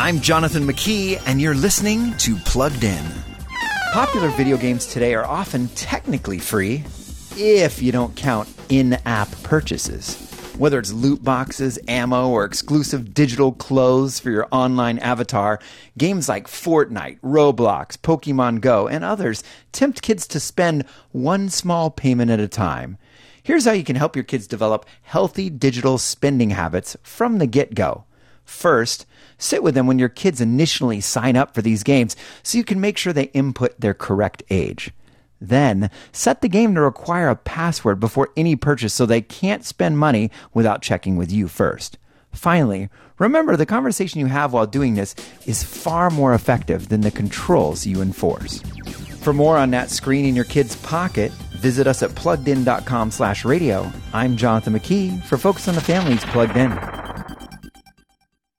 I'm Jonathan McKee, and you're listening to Plugged In. Popular video games today are often technically free if you don't count in app purchases. Whether it's loot boxes, ammo, or exclusive digital clothes for your online avatar, games like Fortnite, Roblox, Pokemon Go, and others tempt kids to spend one small payment at a time. Here's how you can help your kids develop healthy digital spending habits from the get go. First, sit with them when your kids initially sign up for these games so you can make sure they input their correct age. Then, set the game to require a password before any purchase so they can't spend money without checking with you first. Finally, remember the conversation you have while doing this is far more effective than the controls you enforce. For more on that screen in your kid's pocket, visit us at pluggedin.com slash radio. I'm Jonathan McKee for Focus on the Family's Plugged In.